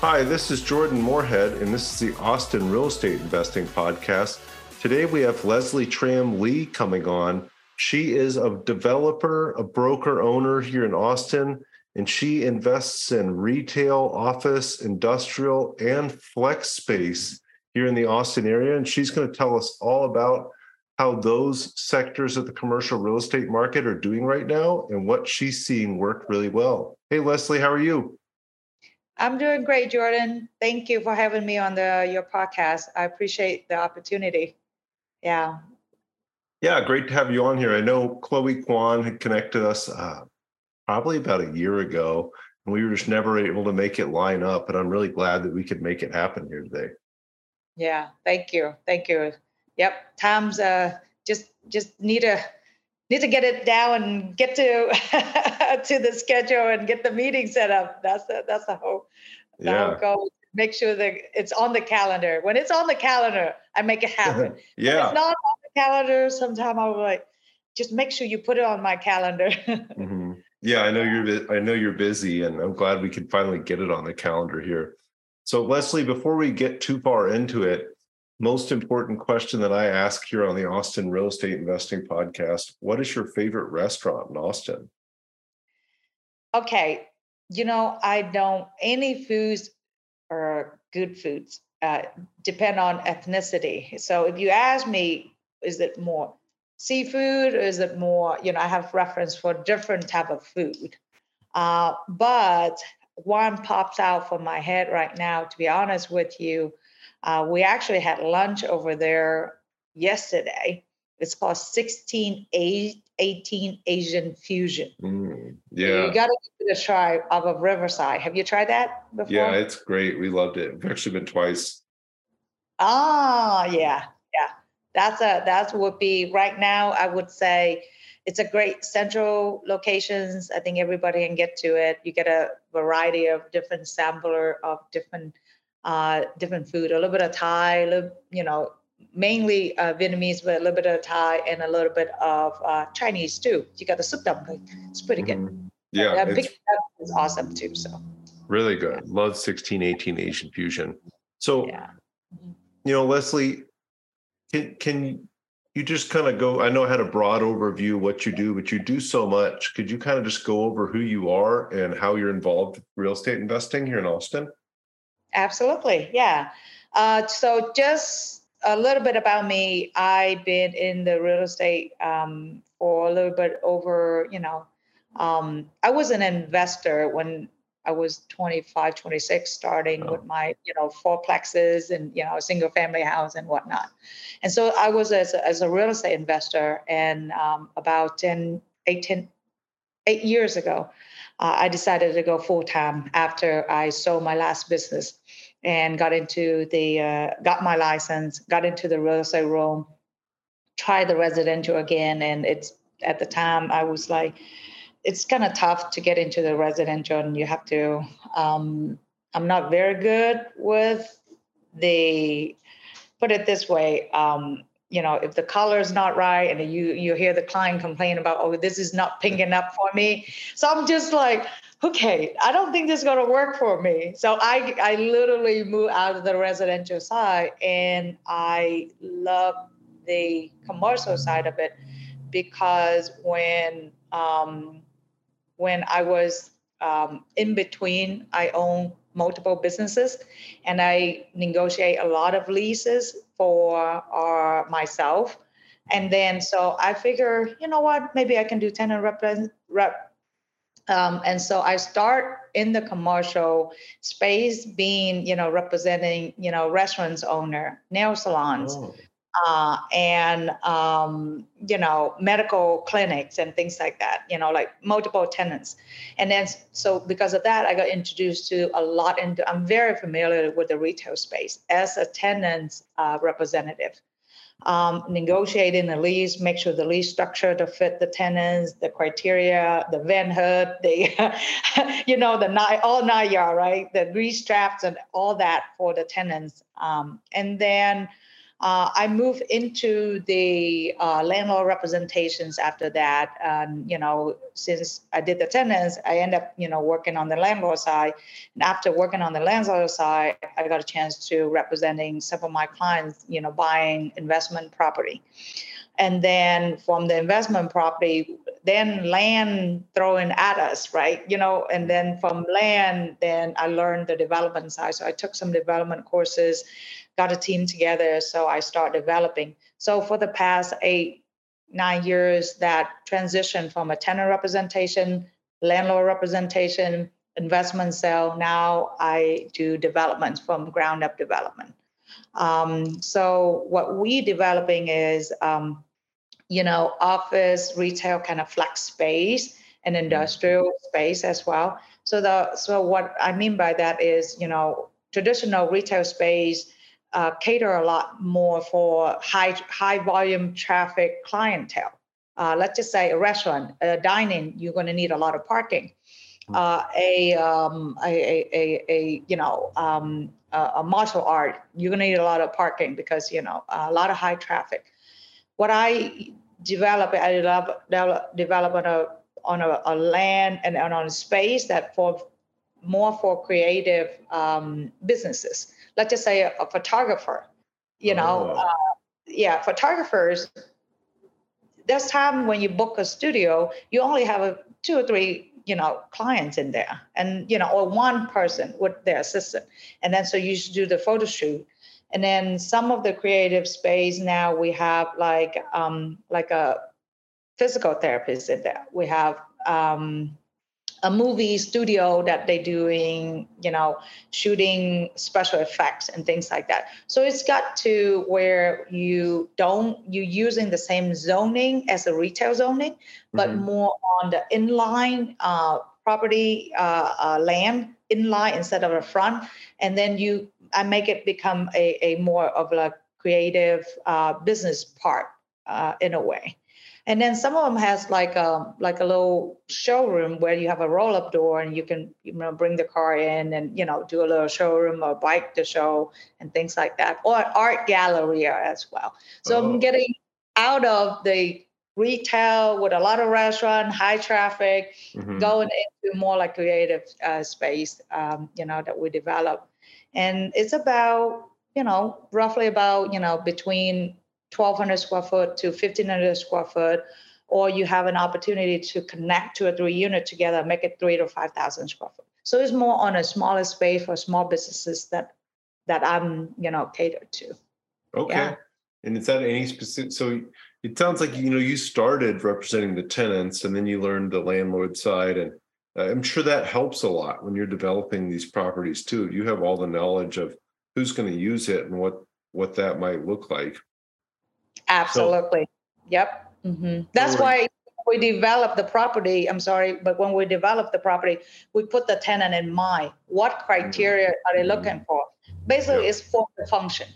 Hi, this is Jordan Moorhead, and this is the Austin Real Estate Investing Podcast. Today we have Lezlie Tram Le coming on. She is a developer, a broker owner here in Austin, and she invests in retail, office, industrial, and flex space here in the Austin area. And she's going to tell us all about how those sectors of the commercial real estate market are doing right now and what she's seeing work really well. Hey, Lezlie, how are you? I'm doing great, Jordan. Thank you for having me on the your podcast. I appreciate the opportunity. Yeah. Yeah, great to have you on here. I know Chloe Kwan had connected us uh, probably about a year ago, and we were just never able to make it line up. And I'm really glad that we could make it happen here today. Yeah, thank you, thank you. Yep, times uh, just just need a need to get it down and get to to the schedule and get the meeting set up. That's the that's the whole the yeah. goal. Make sure that it's on the calendar. When it's on the calendar, I make it happen. yeah. If it's not on the calendar, sometime I'll be like, just make sure you put it on my calendar. mm-hmm. Yeah, I know you're I know you're busy, and I'm glad we can finally get it on the calendar here. So Lezlie, before we get too far into it, most important question that I ask here on the Austin Real Estate Investing Podcast What is your favorite restaurant in Austin? Okay. You know, I don't, any foods are good foods, uh, depend on ethnicity. So if you ask me, is it more seafood or is it more, you know, I have reference for different type of food. Uh, but one pops out from my head right now, to be honest with you, uh, we actually had lunch over there yesterday. It's called 1618 Asian Fusion. Mm, yeah. You got to give it a try of Riverside. Have you tried that before? Yeah, it's great. We loved it. We've actually been twice. Ah, yeah. Yeah. That's a that's would be right now, I would say it's a great central locations. I think everybody can get to it. You get a variety of different sampler of different uh, different food, a little bit of Thai, a little, you know, mainly uh, Vietnamese, but a little bit of Thai and a little bit of uh, Chinese too. You got the soup dumpling; it's pretty good. Mm-hmm. Yeah, is awesome too. So really good. Yeah. Love sixteen eighteen Asian fusion. So, yeah. you know, Lezlie, can can you just kind of go? I know I had a broad overview of what you do, but you do so much. Could you kind of just go over who you are and how you're involved with real estate investing here in Austin? Absolutely. Yeah. Uh, so just a little bit about me. I've been in the real estate um, for a little bit over, you know, um, I was an investor when I was 25, 26, starting oh. with my, you know, fourplexes and, you know, a single family house and whatnot. And so I was as a, as a real estate investor and um, about 10, 8, 10, eight years ago, uh, I decided to go full time after I sold my last business and got into the uh, got my license, got into the real estate realm, tried the residential again, and it's at the time I was like, it's kind of tough to get into the residential, and you have to. Um, I'm not very good with the put it this way. Um, you know, if the color is not right and you you hear the client complain about, oh, this is not pink enough for me. So I'm just like, okay, I don't think this is gonna work for me. So I I literally moved out of the residential side and I love the commercial side of it because when um, when I was um, in between, I own multiple businesses and I negotiate a lot of leases for uh, myself. And then so I figure, you know what, maybe I can do tenant rep. rep. Um, and so I start in the commercial space, being, you know, representing, you know, restaurants owner, nail salons, oh. uh, and um, you know medical clinics and things like that you know like multiple tenants and then so because of that i got introduced to a lot into i'm very familiar with the retail space as a tenant uh, representative um, negotiating the lease, make sure the lease structure to fit the tenants, the criteria, the vent hood, the, you know, the nine, all nine yard, right? The grease traps and all that for the tenants. Um, and then uh, I moved into the uh, landlord representations after that. Um, you know, since I did the tenants, I end up, you know, working on the landlord side. And after working on the landlord side, I got a chance to representing some of my clients, you know, buying investment property. And then from the investment property, then land throwing at us, right? You know, and then from land, then I learned the development side. So I took some development courses got a team together. So I start developing. So for the past eight, nine years, that transition from a tenant representation, landlord representation, investment sale, now I do development from ground up development. Um, so what we developing is, um, you know, office, retail, kind of flex space, and industrial space as well. So the so what I mean by that is, you know, traditional retail space uh, cater a lot more for high high volume traffic clientele. Uh, let's just say a restaurant, a dining, you're going to need a lot of parking. Hmm. Uh, a, um, a, a, a, you know um, a, a, martial art, you're going to need a lot of parking because you know a lot of high traffic. What I develop, I develop, develop on a on a, a land and, and on a space that for more for creative um, businesses let's just say a, a photographer, you know, oh. uh, yeah, photographers. There's time when you book a studio, you only have a two or three, you know, clients in there, and you know, or one person with their assistant, and then so you should do the photo shoot. And then some of the creative space now we have like um, like a physical therapist in there. We have um, a movie studio that they're doing, you know, shooting special effects and things like that. So it's got to where you don't you're using the same zoning as the retail zoning, but mm-hmm. more on the inline uh, property uh, uh, land inline instead of a front, and then you I make it become a, a more of a creative uh, business part uh, in a way. And then some of them has like a um, like a little showroom where you have a roll up door and you can you know bring the car in and you know do a little showroom or bike to show and things like that or art gallery as well. So oh. I'm getting out of the retail with a lot of restaurant, high traffic, mm-hmm. going into more like creative uh, space, um, you know, that we develop. And it's about, you know, roughly about, you know, between 1200 square foot to 1500 square foot or you have an opportunity to connect two or three units together make it three to 5000 square foot. So it's more on a smaller space for small businesses that that i'm you know catered to. Okay. Yeah. and is that any specific so it sounds like you know you started representing the tenants and then you learned the landlord side and uh, i'm sure that helps a lot when you're developing these properties too. You have all the knowledge of who's going to use it and what what that might look like Absolutely. So, yep. Mm-hmm. That's why we develop the property. I'm sorry, but when we develop the property, we put the tenant in mind. What criteria mm-hmm. are they looking mm-hmm. for? Basically, it's for the function.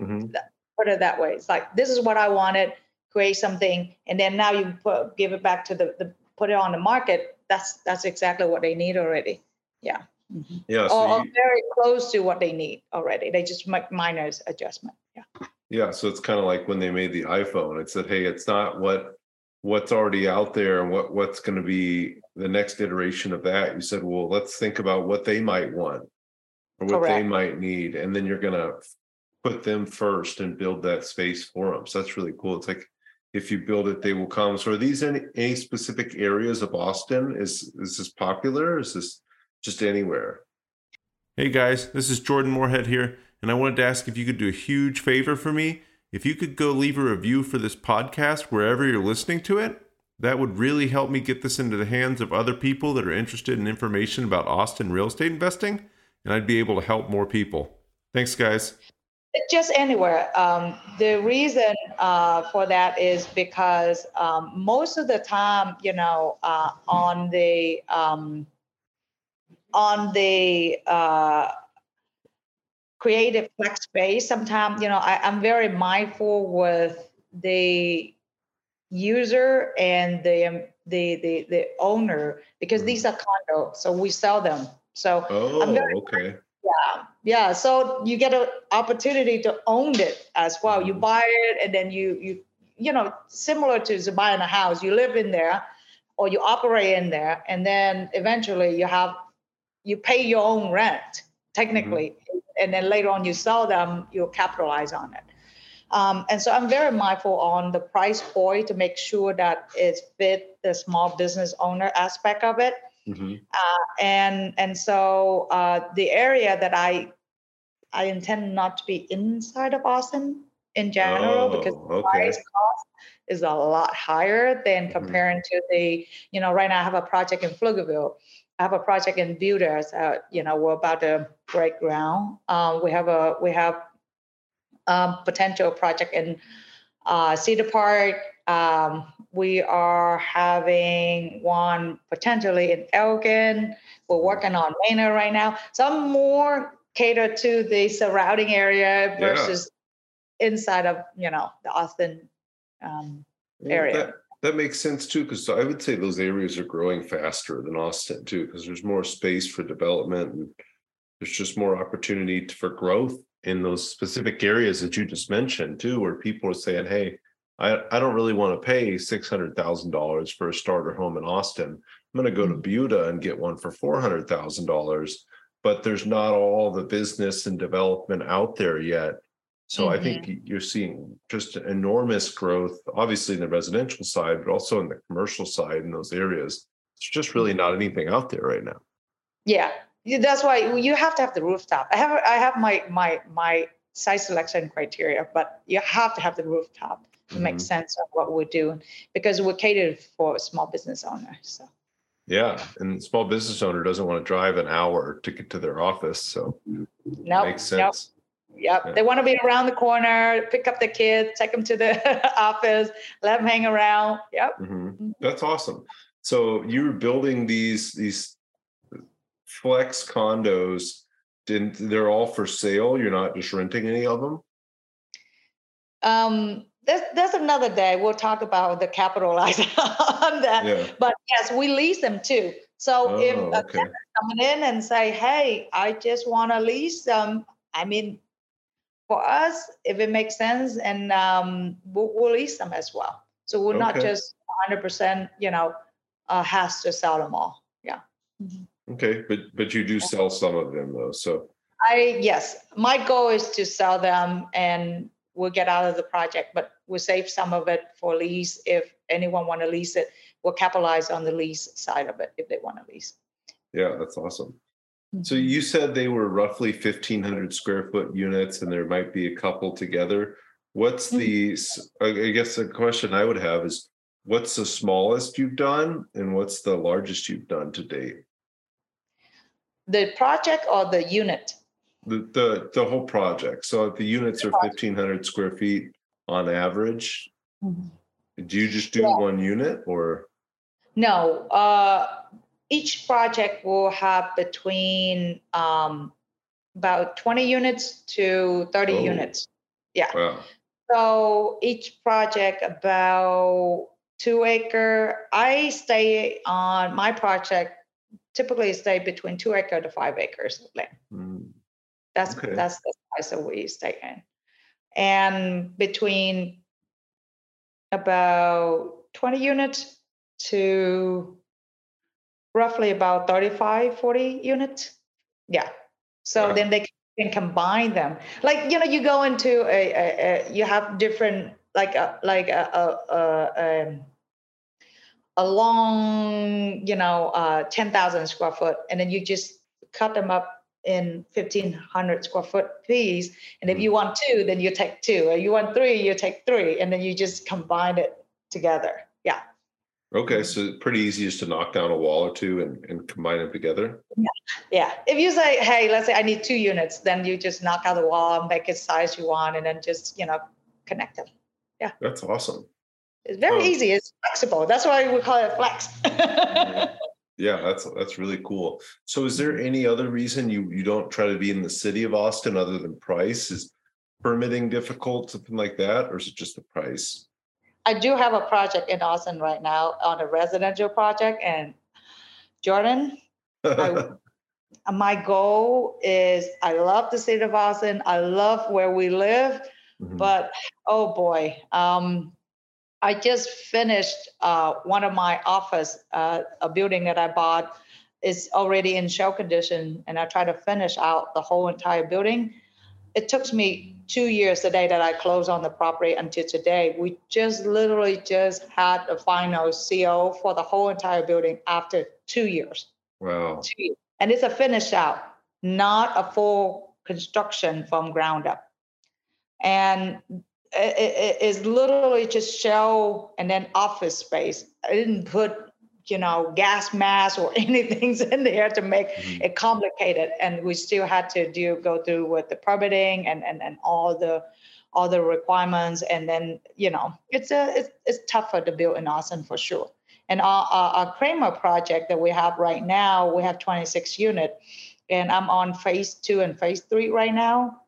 Mm-hmm. Put it that way. It's like this is what I wanted. Create something, and then now you put, give it back to the, the put it on the market. That's that's exactly what they need already. Yeah. Mm-hmm. Yeah. So or, you, or very close to what they need already. They just make minor adjustment. Yeah. Yeah, so it's kind of like when they made the iPhone. It said, "Hey, it's not what what's already out there and what what's going to be the next iteration of that." You said, "Well, let's think about what they might want or what Correct. they might need, and then you're going to put them first and build that space for them." So that's really cool. It's like if you build it, they will come. So are these any, any specific areas of Austin? Is is this popular? Is this just anywhere? Hey guys, this is Jordan Moorhead here. And I wanted to ask if you could do a huge favor for me. If you could go leave a review for this podcast wherever you're listening to it, that would really help me get this into the hands of other people that are interested in information about Austin real estate investing, and I'd be able to help more people. Thanks, guys. just anywhere. Um, the reason uh, for that is because um, most of the time, you know, uh, on the um, on the uh, creative flex space, sometimes you know I, I'm very mindful with the user and the um, the the, the owner because these are condos, so we sell them. So oh, okay. Yeah, yeah. So you get an opportunity to own it as well. You buy it, and then you you you know similar to buying a house. You live in there, or you operate in there, and then eventually you have you pay your own rent technically, mm-hmm. And then later on you sell them, you'll capitalize on it. Um, and so I'm very mindful on the price point to make sure that it fit the small business owner aspect of it. Mm-hmm. Uh, and and so uh, the area that I I intend not to be inside of Austin in general oh, because the okay. price cost is a lot higher than mm-hmm. comparing mm-hmm. to the you know right now I have a project in Pflugerville. I have a project in Builders. Uh, you know we're about to break ground. Um, we have a we have um, potential project in uh, Cedar Park. Um, we are having one potentially in Elgin. We're working on Manor right now. Some more cater to the surrounding area versus yeah. inside of you know the Austin um, area. That, that makes sense too, because I would say those areas are growing faster than Austin too, because there's more space for development and there's just more opportunity for growth in those specific areas that you just mentioned too, where people are saying, "Hey, I, I don't really want to pay six hundred thousand dollars for a starter home in Austin. I'm going to go to mm-hmm. Buda and get one for four hundred thousand dollars." But there's not all the business and development out there yet. So mm-hmm. I think mm-hmm. you're seeing just enormous growth, obviously in the residential side, but also in the commercial side in those areas. It's just really mm-hmm. not anything out there right now. Yeah, that's why you have to have the rooftop. I have I have my my my site selection criteria, but you have to have the rooftop to mm-hmm. make sense of what we're doing because we're catered for small business owners. So. Yeah, and small business owner doesn't want to drive an hour to get to their office, so no, nope, makes sense. Nope. Yep. Yeah. They want to be around the corner, pick up the kids, take them to the office, let them hang around. Yep. Mm-hmm. mm-hmm. That's awesome. So you're building these these flex condos didn't they're all for sale you're not just renting any of them um there's, there's another day we'll talk about the capitalize on that yeah. but yes we lease them too so oh, if a okay. tenant coming in and say hey i just want to lease them i mean for us if it makes sense and um, we'll, we'll, lease them as well so we're okay. not just 100% you know uh, has to sell them all yeah mm-hmm. Okay, but but you do sell some of them though. So I yes, my goal is to sell them and we'll get out of the project, but we'll save some of it for lease if anyone want to lease it. We'll capitalize on the lease side of it if they want to lease. Yeah, that's awesome. So mm-hmm. you said they were roughly 1500 square foot units and there might be a couple together. What's the I guess the question I would have is what's the smallest you've done and what's the largest you've done to date? the project or the unit? The the the whole project. So the units are fifteen hundred square feet on average. Mm-hmm. Do you just do yeah. one unit or? No. Uh, each project will have between um, about 20 units to 30 oh. units. Yeah. Wow. So each project about two acre. I stay on my project typically stay between two acre to five acres of land. Mm. That's okay. that's the size that we stay in. And between about 20 units to roughly about 35, 40 units. Yeah. So wow. then they can combine them. Like, you know, you go into a, a, a you have different, like a, like a, a, a um, a long, you know, uh, 10,000 square foot, and then you just cut them up in 1,500 square foot piece. And if mm. you want two, then you take two. Or you want three, you take three, and then you just combine it together. Yeah. Okay, so pretty easy just to knock down a wall or two and, and combine them together. Yeah. yeah. If you say, hey, let's say I need two units, then you just knock out the wall, and make it size you want, and then just, you know, connect them. Yeah. That's awesome. It's very um, easy. It's flexible. That's why we call it flex. yeah, that's that's really cool. So is there any other reason you you don't try to be in the city of Austin other than price? Is permitting difficult, something like that, or is it just the price? I do have a project in Austin right now on a residential project, and Jordan, I, my goal is I love the city of Austin. I love where we live, mm-hmm. but oh boy, um, I just finished uh, one of my office, uh, a building that I bought is already in shell condition, and I try to finish out the whole entire building. It took me two years the day that I closed on the property until today. We just literally just had the final CO for the whole entire building after two years. Wow. Two years. And it's a finish out, not a full construction from ground up. And it is literally just shell and then office space. I didn't put you know gas mask or anything in there to make mm-hmm. it complicated. And we still had to do go through with the permitting and and, and all the all the requirements. And then you know it's a it's, it's tougher to build in austin for sure. And our, our, our kramer project that we have right now we have 26 unit. And i'm on phase two and phase three right now.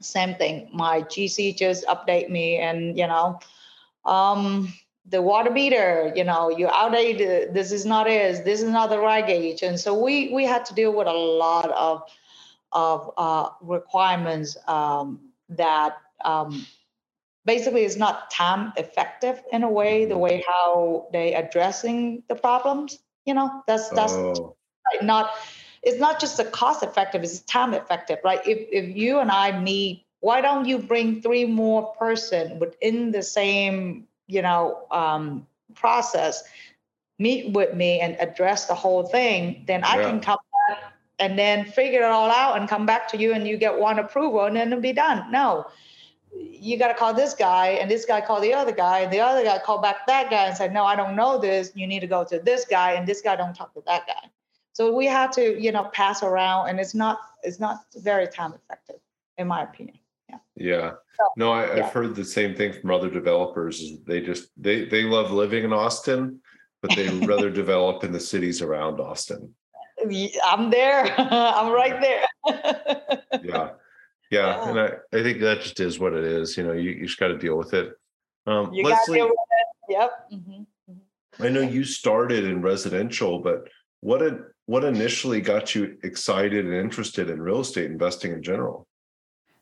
Same thing. My gc just update me and you know um the water meter, you know, you outdated, this is not is, this is not the right gauge. And so we we had to deal with a lot of of uh, requirements um, that um, basically is not time effective in a way, the way how they addressing the problems. You know, that's that's oh. not it's not just the cost effective, it's time effective, right? If if you and I meet, why don't you bring three more person within the same you know, um, process, meet with me and address the whole thing, then I can come back and then figure it all out and come back to you and you get one approval and then it'll be done. No, you got to call this guy and this guy call the other guy and the other guy call back that guy and say, no, I don't know this. You need to go to this guy and this guy don't talk to that guy. So we have to, you know, pass around and it's not, it's not very time effective in my opinion. Yeah. Yeah. No, I, yeah. I've heard the same thing from other developers. Is they just they they love living in Austin, but they rather develop in the cities around Austin. I'm there. I'm right there. yeah. yeah. Yeah. And I, I think that just is what it is. You know, you, you just got to deal with it. Um, you got to deal with it. Yep. Mm-hmm. Mm-hmm. I know you started in residential, but what what initially got you excited and interested in real estate investing in general?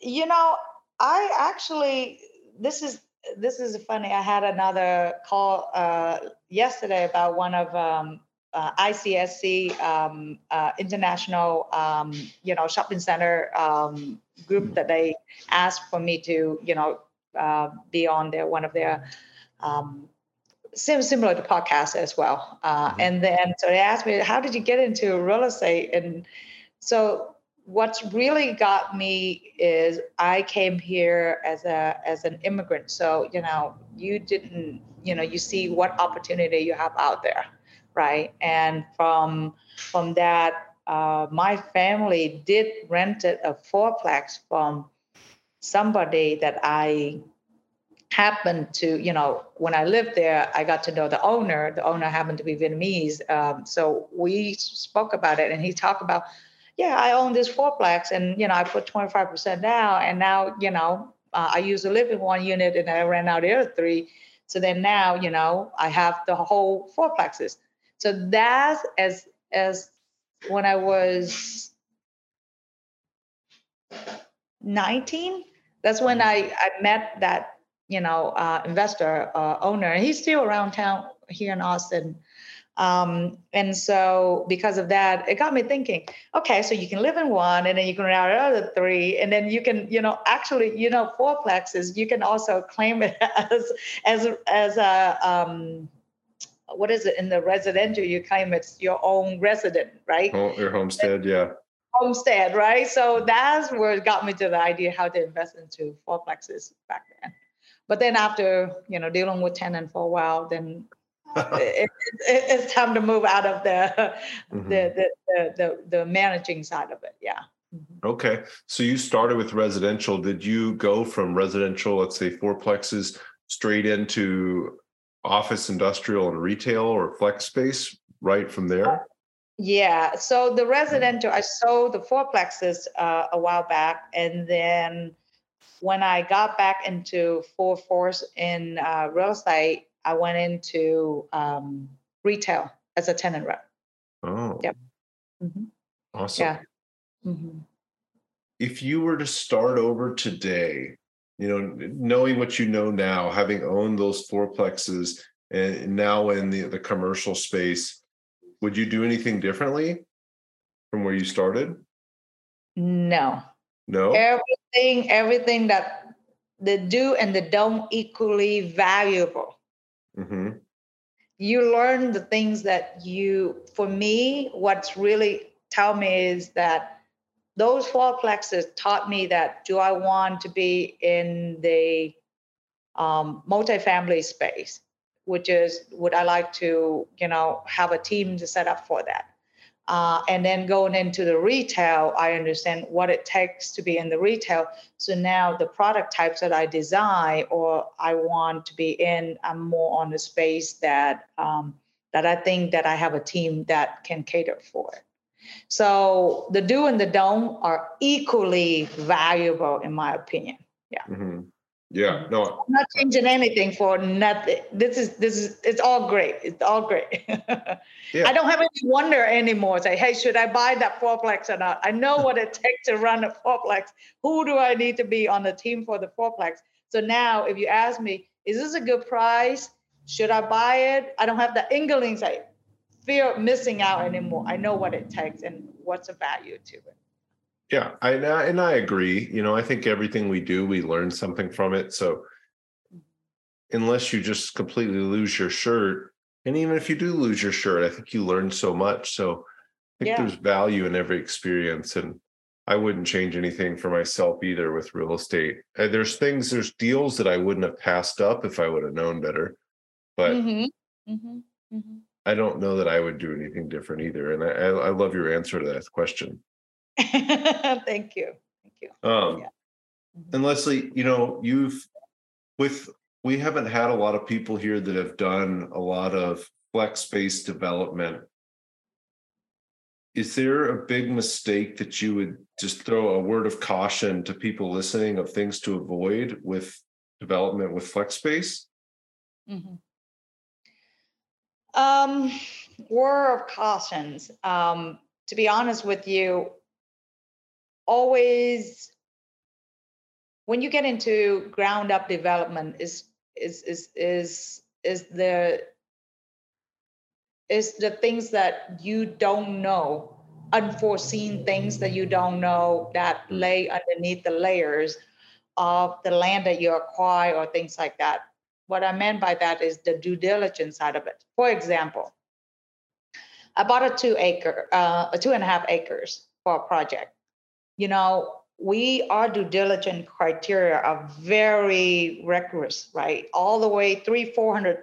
you know, I actually this is this is funny. I had another call uh, yesterday about one of um, uh, ICSC um, uh, international, um, you know, shopping center um, group that they asked for me to, you know, uh, be on their one of their um, similar to podcast as well. Uh, mm-hmm. And then so they asked me, how did you get into real estate? And so what's really got me is I came here as a as an immigrant. So, you know, you didn't, you know, you see what opportunity you have out there, right? And from from that, uh, my family did rented a fourplex from somebody that I happened to, you know, when I lived there, I got to know the owner. The owner happened to be Vietnamese. Um, so we spoke about it and he talked about yeah, I own this fourplex and, you know, I put 25% down and now, you know, uh, I use to live in one unit and I rent out the other three. So then now, you know, I have the whole fourplexes. So that's as, as when I was 19, that's when I, I met that, you know, uh, investor uh, owner and he's still around town here in Austin. Um, and so because of that, it got me thinking, okay, so you can live in one and then you can rent out another three. And then you can, you know, actually, you know, fourplexes, you can also claim it as as as a um what is it in the residential? You claim it's your own resident right? Oh, your homestead yeah. Homestead right? So that's where it got me to the idea how to invest into fourplexes back then. But then after you know dealing with tenant for a while then it, it, it's time to move out of the, mm-hmm. the, the, the, the, the, managing side of it. Yeah. Mm-hmm. Okay. So you started with residential. Did you go from residential, let's say fourplexes, straight into office, industrial, and retail or flex space right from there? Yeah. So the residential, I sold the fourplexes uh, a while back. And then when I got back into full force in uh, real estate, I went into um, retail as a tenant rep. Oh. Yep. Mm-hmm. Awesome. Yeah. Mm-hmm. If you were to start over today, you know, knowing what you know now, having owned those fourplexes and now in the, the commercial space, would you do anything differently from where you started? No. No. Everything, everything that the do and the don't equally valuable. Mm-hmm. You learn the things that you, for me, what's really tell me is that those fourplexes taught me that do I want to be in the um, multifamily space, which is would I like to, you know, have a team to set up for that? Uh, and then going into the retail, I understand what it takes to be in the retail. So now the product types that I design or I want to be in, I'm more on the space that um, that I think that I have a team that can cater for it. So the do and the don't are equally valuable in my opinion. Yeah. Mm-hmm. Yeah, no, I'm not changing anything for nothing. This is this is it's all great. It's all great. yeah. I don't have any wonder anymore. Say, hey, should I buy that fourplex or not? I know what it takes to run a fourplex. Who do I need to be on the team for the fourplex? So now, if you ask me, is this a good price? Should I buy it? I don't have the inklings. I fear of missing out anymore. I know what it takes and what's the value to it. Yeah, I and I agree. You know, I think everything we do, we learn something from it. So unless you just completely lose your shirt, and even if you do lose your shirt, I think you learn so much. So I think yeah. there's value in every experience, and I wouldn't change anything for myself either with real estate. Uh, there's things, there's deals that I wouldn't have passed up if I would have known better, but mm-hmm. Mm-hmm. Mm-hmm. I don't know that I would do anything different either. And I, I love your answer to that question. Thank you. Thank you. Um, yeah. mm-hmm. And Lezlie, you know, you've with we haven't had a lot of people here that have done a lot of flex space development. Is there a big mistake that you would just throw a word of caution to people listening of things to avoid with development with flex space? Mm-hmm. Um, word of cautions. Um, to be honest with you, always when you get into ground up development is is is is is the is the things that you don't know unforeseen things that you don't know that lay underneath the layers of the land that you acquire or things like that. What i meant by that is the due diligence side of it. For example i bought a two acre uh, a two and a half acres for a project you know, we our due diligence criteria are very rigorous, right? All the way three, four hundred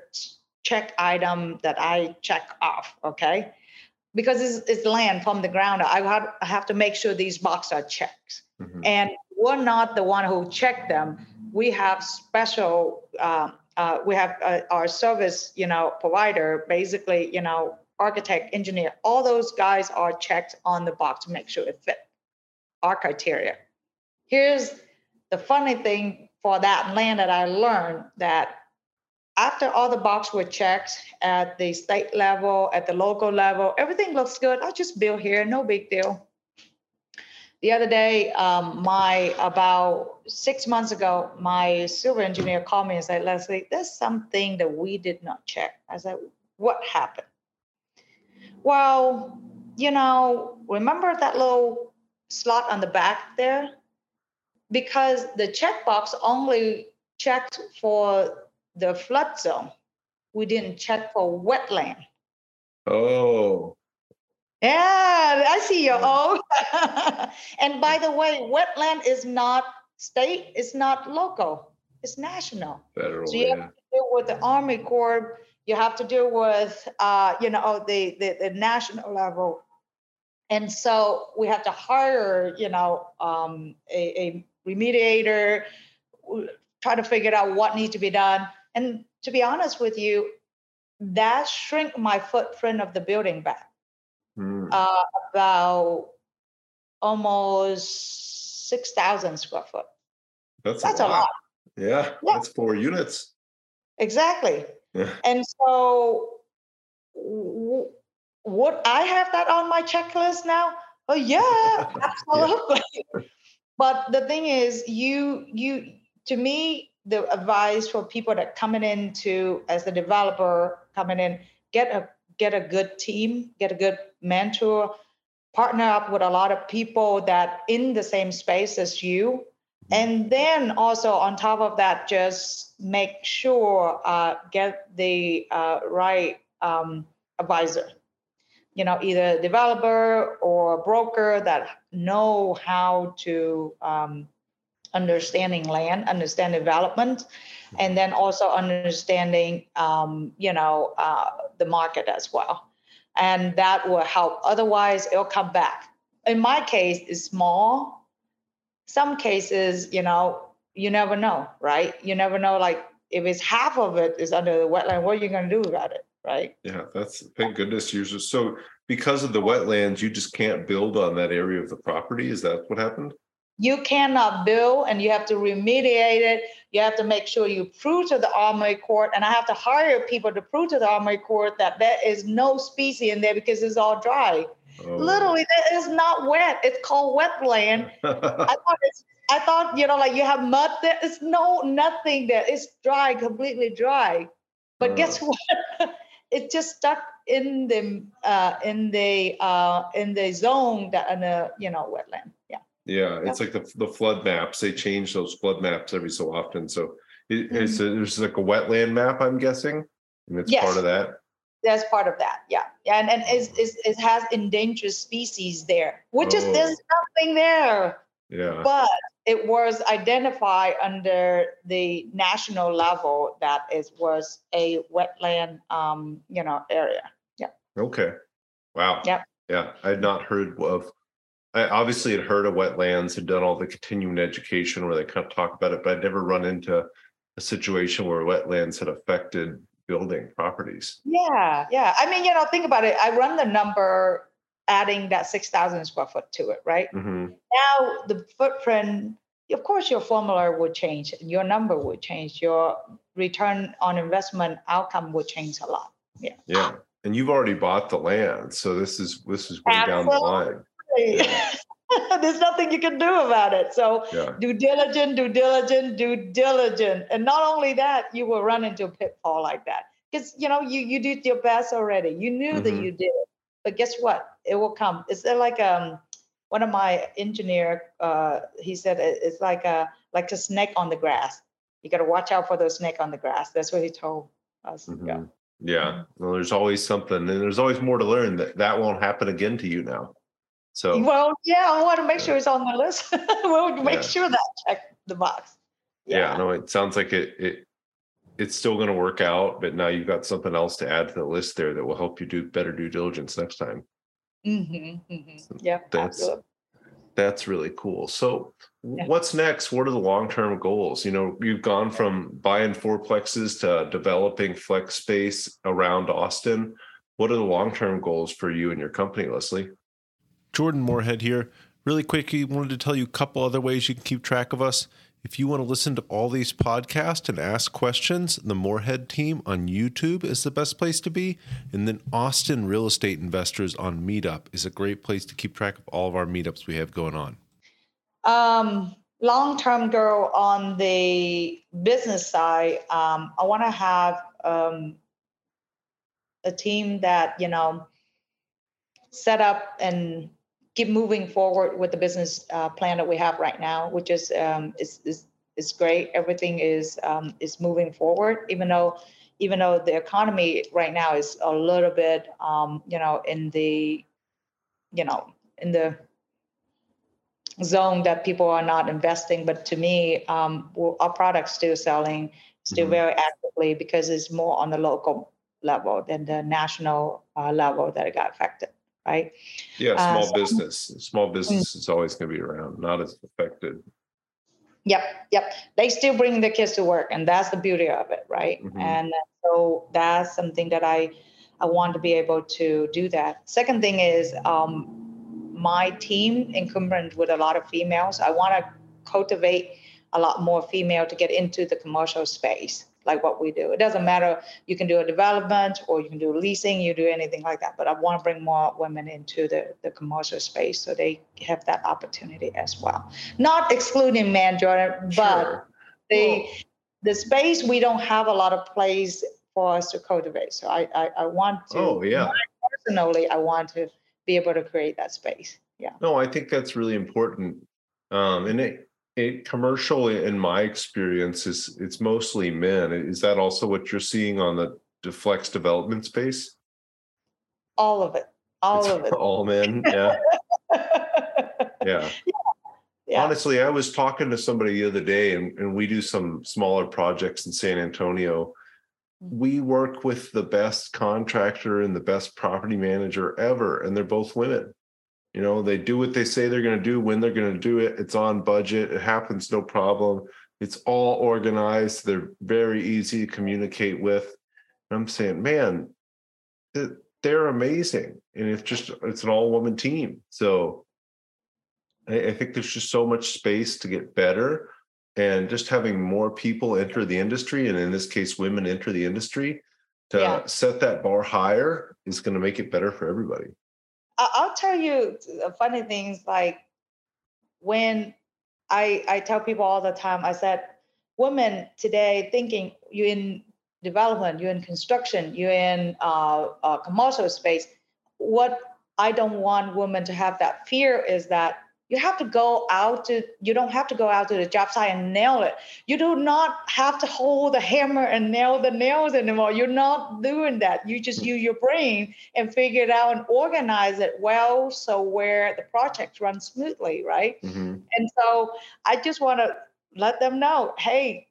check item that I check off, okay? Because it's, it's land from the ground. I have, I have to make sure these boxes are checked. Mm-hmm. And we're not the one who check them. We have special, uh, uh, we have uh, our service, you know, provider, basically, you know, architect, engineer, all those guys are checked on the box to make sure it fits our criteria. Here's the funny thing for that land that I learned that after all the boxes were checked at the state level, at the local level, everything looks good. I'll just build here, no big deal. The other day, um, my about six months ago, my civil engineer called me and said, Lezlie, there's something that we did not check. I said, what happened? Well, you know, remember that little slot on the back there? Because the checkbox only checked for the flood zone. We didn't check for wetland. Oh, Yeah, I see your own. and by the way, wetland is not state, it's not local, it's national. federal. So you have to deal with the Army Corps. You have to deal with, uh, you know, the, the the national level, and so we have to hire, you know, um, a, a remediator, try to figure out what needs to be done. And to be honest with you, that shrink my footprint of the building back Hmm. uh, about almost six thousand square foot. that's That's a a lot. lot. Yeah, Yeah. that's four units. Exactly. Yeah. And so, would I have that on my checklist now? Oh yeah, absolutely. but the thing is, you you to me, the advice for people that coming into as a developer coming in, get a get a good team, get a good mentor, partner up with a lot of people that in the same space as you and then also on top of that just make sure uh, get the uh, right um, advisor you know either developer or broker that know how to um, understanding land understand development and then also understanding um, you know uh, the market as well. And that will help. Otherwise it'll come back. In my case it's small. Some cases, you know, you never know, right? You never know, like if it's half of it is under the wetland, what are you going to do about it, right? Yeah, that's thank goodness just so because of the wetlands, you just can't build on that area of the property. Is that what happened? You cannot build, and you have to remediate it. You have to make sure you prove to the Army Court. and I have to hire people to prove to the Army Court that there is no species in there because it's all dry. Oh. Literally, that is not wet. It's called wetland. I thought it's I thought, you know, like you have mud there. It's no nothing there. It's dry, completely dry. But guess what? It just stuck in the uh in the uh in the zone that in the you know wetland. Yeah. Yeah, it's like the the flood maps. They change those flood maps every so often. So it, it's a, there's like a wetland map, I'm guessing, and it's Yes. part of that. That's part of that. Yeah. And and it's, it's, it has endangered species there, which is Oh. there's nothing there. Yeah. but it was identified under the national level that it was a wetland um, you know area Yeah. Okay. Wow. Yeah. Yeah, I had not heard of. I obviously had heard of wetlands, had done all the continuing education where they kind of talk about it, but I'd never run into a situation where wetlands had affected building properties. yeah yeah i mean you know think about it i run the number adding that 6000 square foot to it right hmm now the footprint of course your formula would change your number would change your return on investment outcome would change a lot Yeah, yeah and you've already bought the land, so this is this is way down the line. there's nothing you can do about it so Yeah. due diligent, due diligent, due diligent. And not only that, you will run into a pitfall like that. Because you know, you you did your best already. You knew that Mhm. you did it. But guess what? It will come. It's like um one of my engineer uh he said it's like a like a snake on the grass. You gotta watch out for the snake on the grass. That's what he told us. Yeah. Mhm. Yeah. Well, there's always something, and there's always more to learn. That that won't happen again to you now. So Well, yeah, I want to make sure it's on the list. we'll make Yeah. sure that I check the box. yeah, no, it sounds like it it it's still going to work out, but now you've got something else to add to the list there that will help you do better due diligence next time. Mm-hmm, mm-hmm. Yep. That's- absolutely. That's really cool. So, Yeah. what's next? What are the long term goals? You know, you've gone from buying fourplexes to developing flex space around Austin. What are the long term goals for you and your company, Lezlie? Jordan Moorhead here. Really quickly, wanted to tell you a couple other ways you can keep track of us. If you want to listen to all these podcasts and ask questions, the Moorhead team on YouTube is the best place to be. And then Austin Real Estate Investors on Meetup is a great place to keep track of all of our meetups we have going on. Um, long-term goal on the business side, um, I want to have um, a team that you know set up and keep moving forward with the business uh, plan that we have right now, which is um, is, is is great. Everything is um, is moving forward, even though even though the economy right now is a little bit um, you know in the you know in the zone that people are not investing. But to me, um, our product's still selling still mm-hmm. very actively because it's more on the local level than the national uh, level that it got affected right? Yeah, uh, small uh, so, business. Small business mm-hmm. is always going to be around, not as affected. Yep, yep. They still bring the kids to work, and that's the beauty of it, right? Mm-hmm. And so that's something that I I want to be able to do that. Second thing is um, my team incumbent with a lot of females. I want to cultivate a lot more female to get into the commercial space like what we do. It doesn't matter. You can do a development or you can do leasing, you do anything like that. But I want to bring more women into the, the commercial space so they have that opportunity as well. Not excluding men, Jordan, but sure. the cool. the space we don't have a lot of place for us to cultivate. So I I, I want to. Oh yeah. Personally, I want to be able to create that space. Yeah. No, I think that's really important. Um, and it, it commercial in my experience is it's mostly men. Is that also what you're seeing on the deflex development space? All of it. All it's of it. all men? Yeah. yeah. Yeah. Honestly i was talking to somebody the other day and, and we do some smaller projects in san antonio. Mm-hmm. we work with the best contractor and the best property manager ever and they're both women you know, they do what they say they're going to do when they're going to do it. It's on budget. It happens no problem. It's all organized. They're very easy to communicate with. And I'm saying, man, they're amazing. And it's just it's an all woman team. So I, I think there's just so much space to get better. And just having more people enter the industry, and in this case, women enter the industry, to yeah. set that bar higher is going to make it better for everybody. I'll tell you funny things like when I I tell people all the time, I said, women today thinking you're in development, you're in construction, you're in uh, uh, commercial space. What I don't want women to have that fear is that you have to go out to you don't have to go out to the job site and nail it. You do not have to hold the hammer and nail the nails anymore. You're not doing that. You just use your brain and figure it out and organize it well so where the project runs smoothly right? Mm-hmm. and so i just want to let them know hey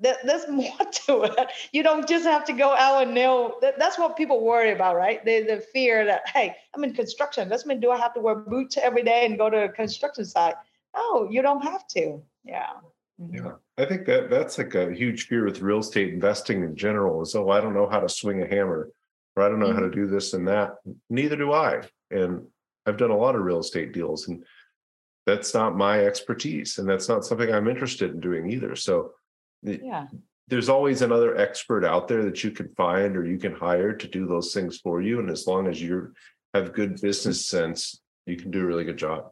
there's more to it. You don't just have to go out and nail. that's what people worry about, right? The the fear that hey, I'm in construction. Doesn't mean do I have to wear boots every day and go to a construction site? No, you don't have to. Yeah. Mm-hmm. Yeah, I think that that's like a huge fear with real estate investing in general. Is oh, I don't know how to swing a hammer, or I don't know mm-hmm. how to mm-hmm. do this and that. Neither do I. And I've done a lot of real estate deals, and that's not my expertise, and that's not something I'm interested in doing either. So yeah. there's always another expert out there that you can find or you can hire to do those things for you and as long as you have good business sense you can do a really good job.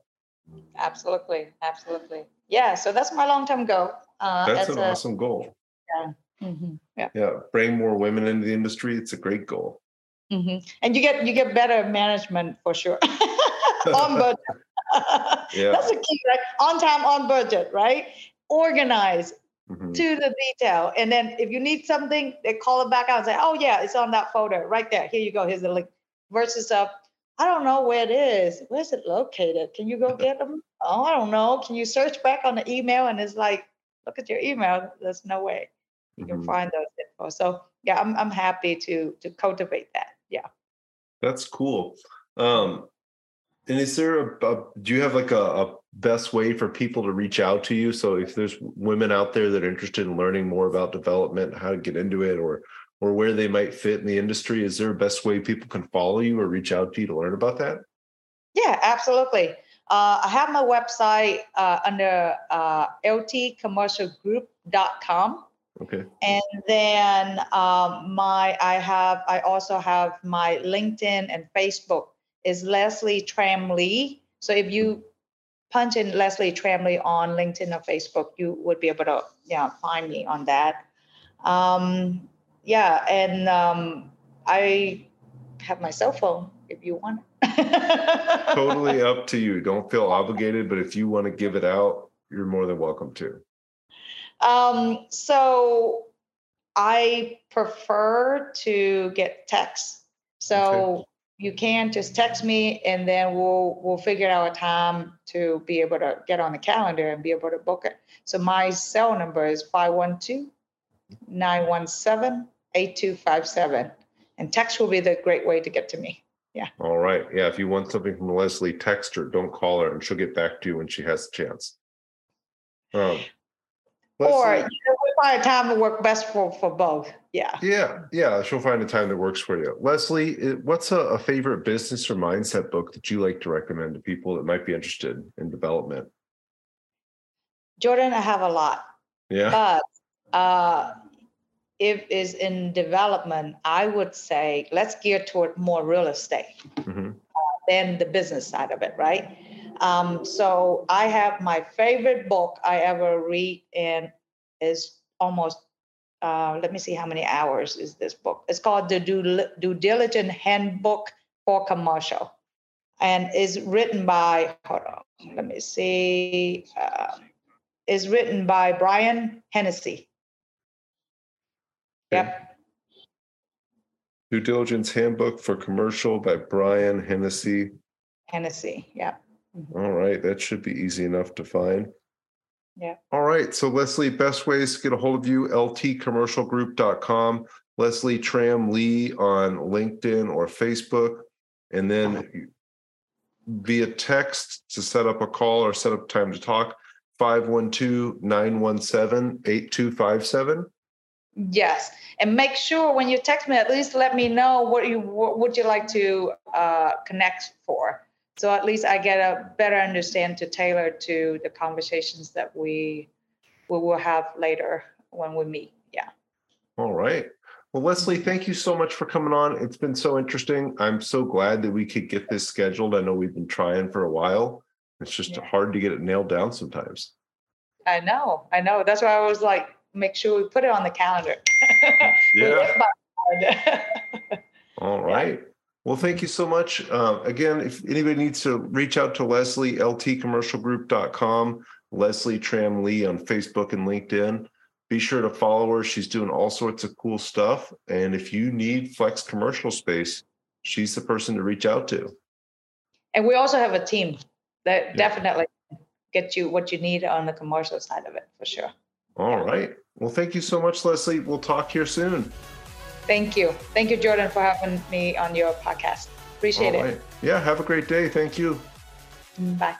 Absolutely absolutely. Yeah so that's my long-term goal uh, that's an a, awesome goal. Yeah mm-hmm. yeah. Yeah bring more women into the industry it's a great goal. Mm-hmm. and you get you get better management for sure. On budget. Yeah. that's a key right? On time on budget right? Organize mm-hmm. to the detail. And then if you need something, they call it back out and say, oh, yeah, it's on that folder right there. Here you go. Here's the link. Versus, uh, I don't know where it is. Where's it located? Can you go get them? Oh, I don't know. Can you search back on the email? And it's like, look at your email. There's no way you mm-hmm. can find those info. So yeah, I'm I'm happy to to cultivate that. Yeah. That's cool. Um, and is there a, a do you have like a, a, best way for people to reach out to you? So if there's women out there that are interested in learning more about development, how to get into it, or or where they might fit in the industry, is there a best way people can follow you or reach out to you to learn about that? Yeah, absolutely. Uh, I have my website uh, under uh, ltcommercialgroup.com. Okay. And then um, my I have I also have my LinkedIn and Facebook is Lezlie Tram Le. So if you punch in Lezlie Tram Le on LinkedIn or Facebook, you would be able to yeah find me on that. Um, yeah, and um, I have my cell phone if you want. totally up to you. Don't feel obligated, but if you want to give it out, you're more than welcome to. Um, so I prefer to get texts. So okay. You can just text me and then we'll we'll figure out a time to be able to get on the calendar and be able to book it. So my cell number is 512 917 8257. And text will be the great way to get to me. Yeah. All right. Yeah. If you want something from Lezlie, text her. Don't call her, and she'll get back to you when she has a chance. Um, or you know, we find a time to work best for for both. Yeah. Yeah, yeah. She'll find a time that works for you. Lezlie, what's a, a, favorite business or mindset book that you like to recommend to people that might be interested in development? Jordan, I have a lot. Yeah. But uh, if is in development, I would say let's gear toward more real estate mm-hmm. uh, than the business side of it, right? Um, so I have my favorite book I ever read, and is almost uh, let me see how many hours is this book. It's called the Due, Due Diligence Handbook for Commercial, and is written by hold on, let me see, uh, is written by Brian Hennessy. Yep. Due Diligence Handbook for Commercial by Brian Hennessy. Hennessy, yeah. All right, that should be easy enough to find. Yeah. All right. So, Lezlie, best ways to get a hold of you ltcommercialgroup.com, Lezlie Tram Le on LinkedIn or Facebook, and then via text to set up a call or set up time to talk 512 917 8257. Yes, and make sure when you text me, at least let me know what you what would you like to uh, connect for. So at least I get a better understand to tailor to the conversations that we we will have later when we meet. Yeah. All right. Well, Lezlie, thank you so much for coming on. It's been so interesting. I'm so glad that we could get this scheduled. I know we've been trying for a while. It's just yeah. hard to get it nailed down sometimes. I know. I know. That's why I was like, make sure we put it on the calendar. yeah. All right. Well, thank you so much. Uh, again, if anybody needs to reach out to Lezlie, ltcommercialgroup.com, Lezlie Tram Le on Facebook and LinkedIn. Be sure to follow her. She's doing all sorts of cool stuff. And if you need flex commercial space, she's the person to reach out to. And we also have a team that yeah. definitely get you what you need on the commercial side of it for sure. All right. Well, thank you so much, Lezlie. We'll talk here soon. Thank you. Thank you, Jordan, for having me on your podcast. Appreciate it. Yeah, have a great day. Thank you. Bye.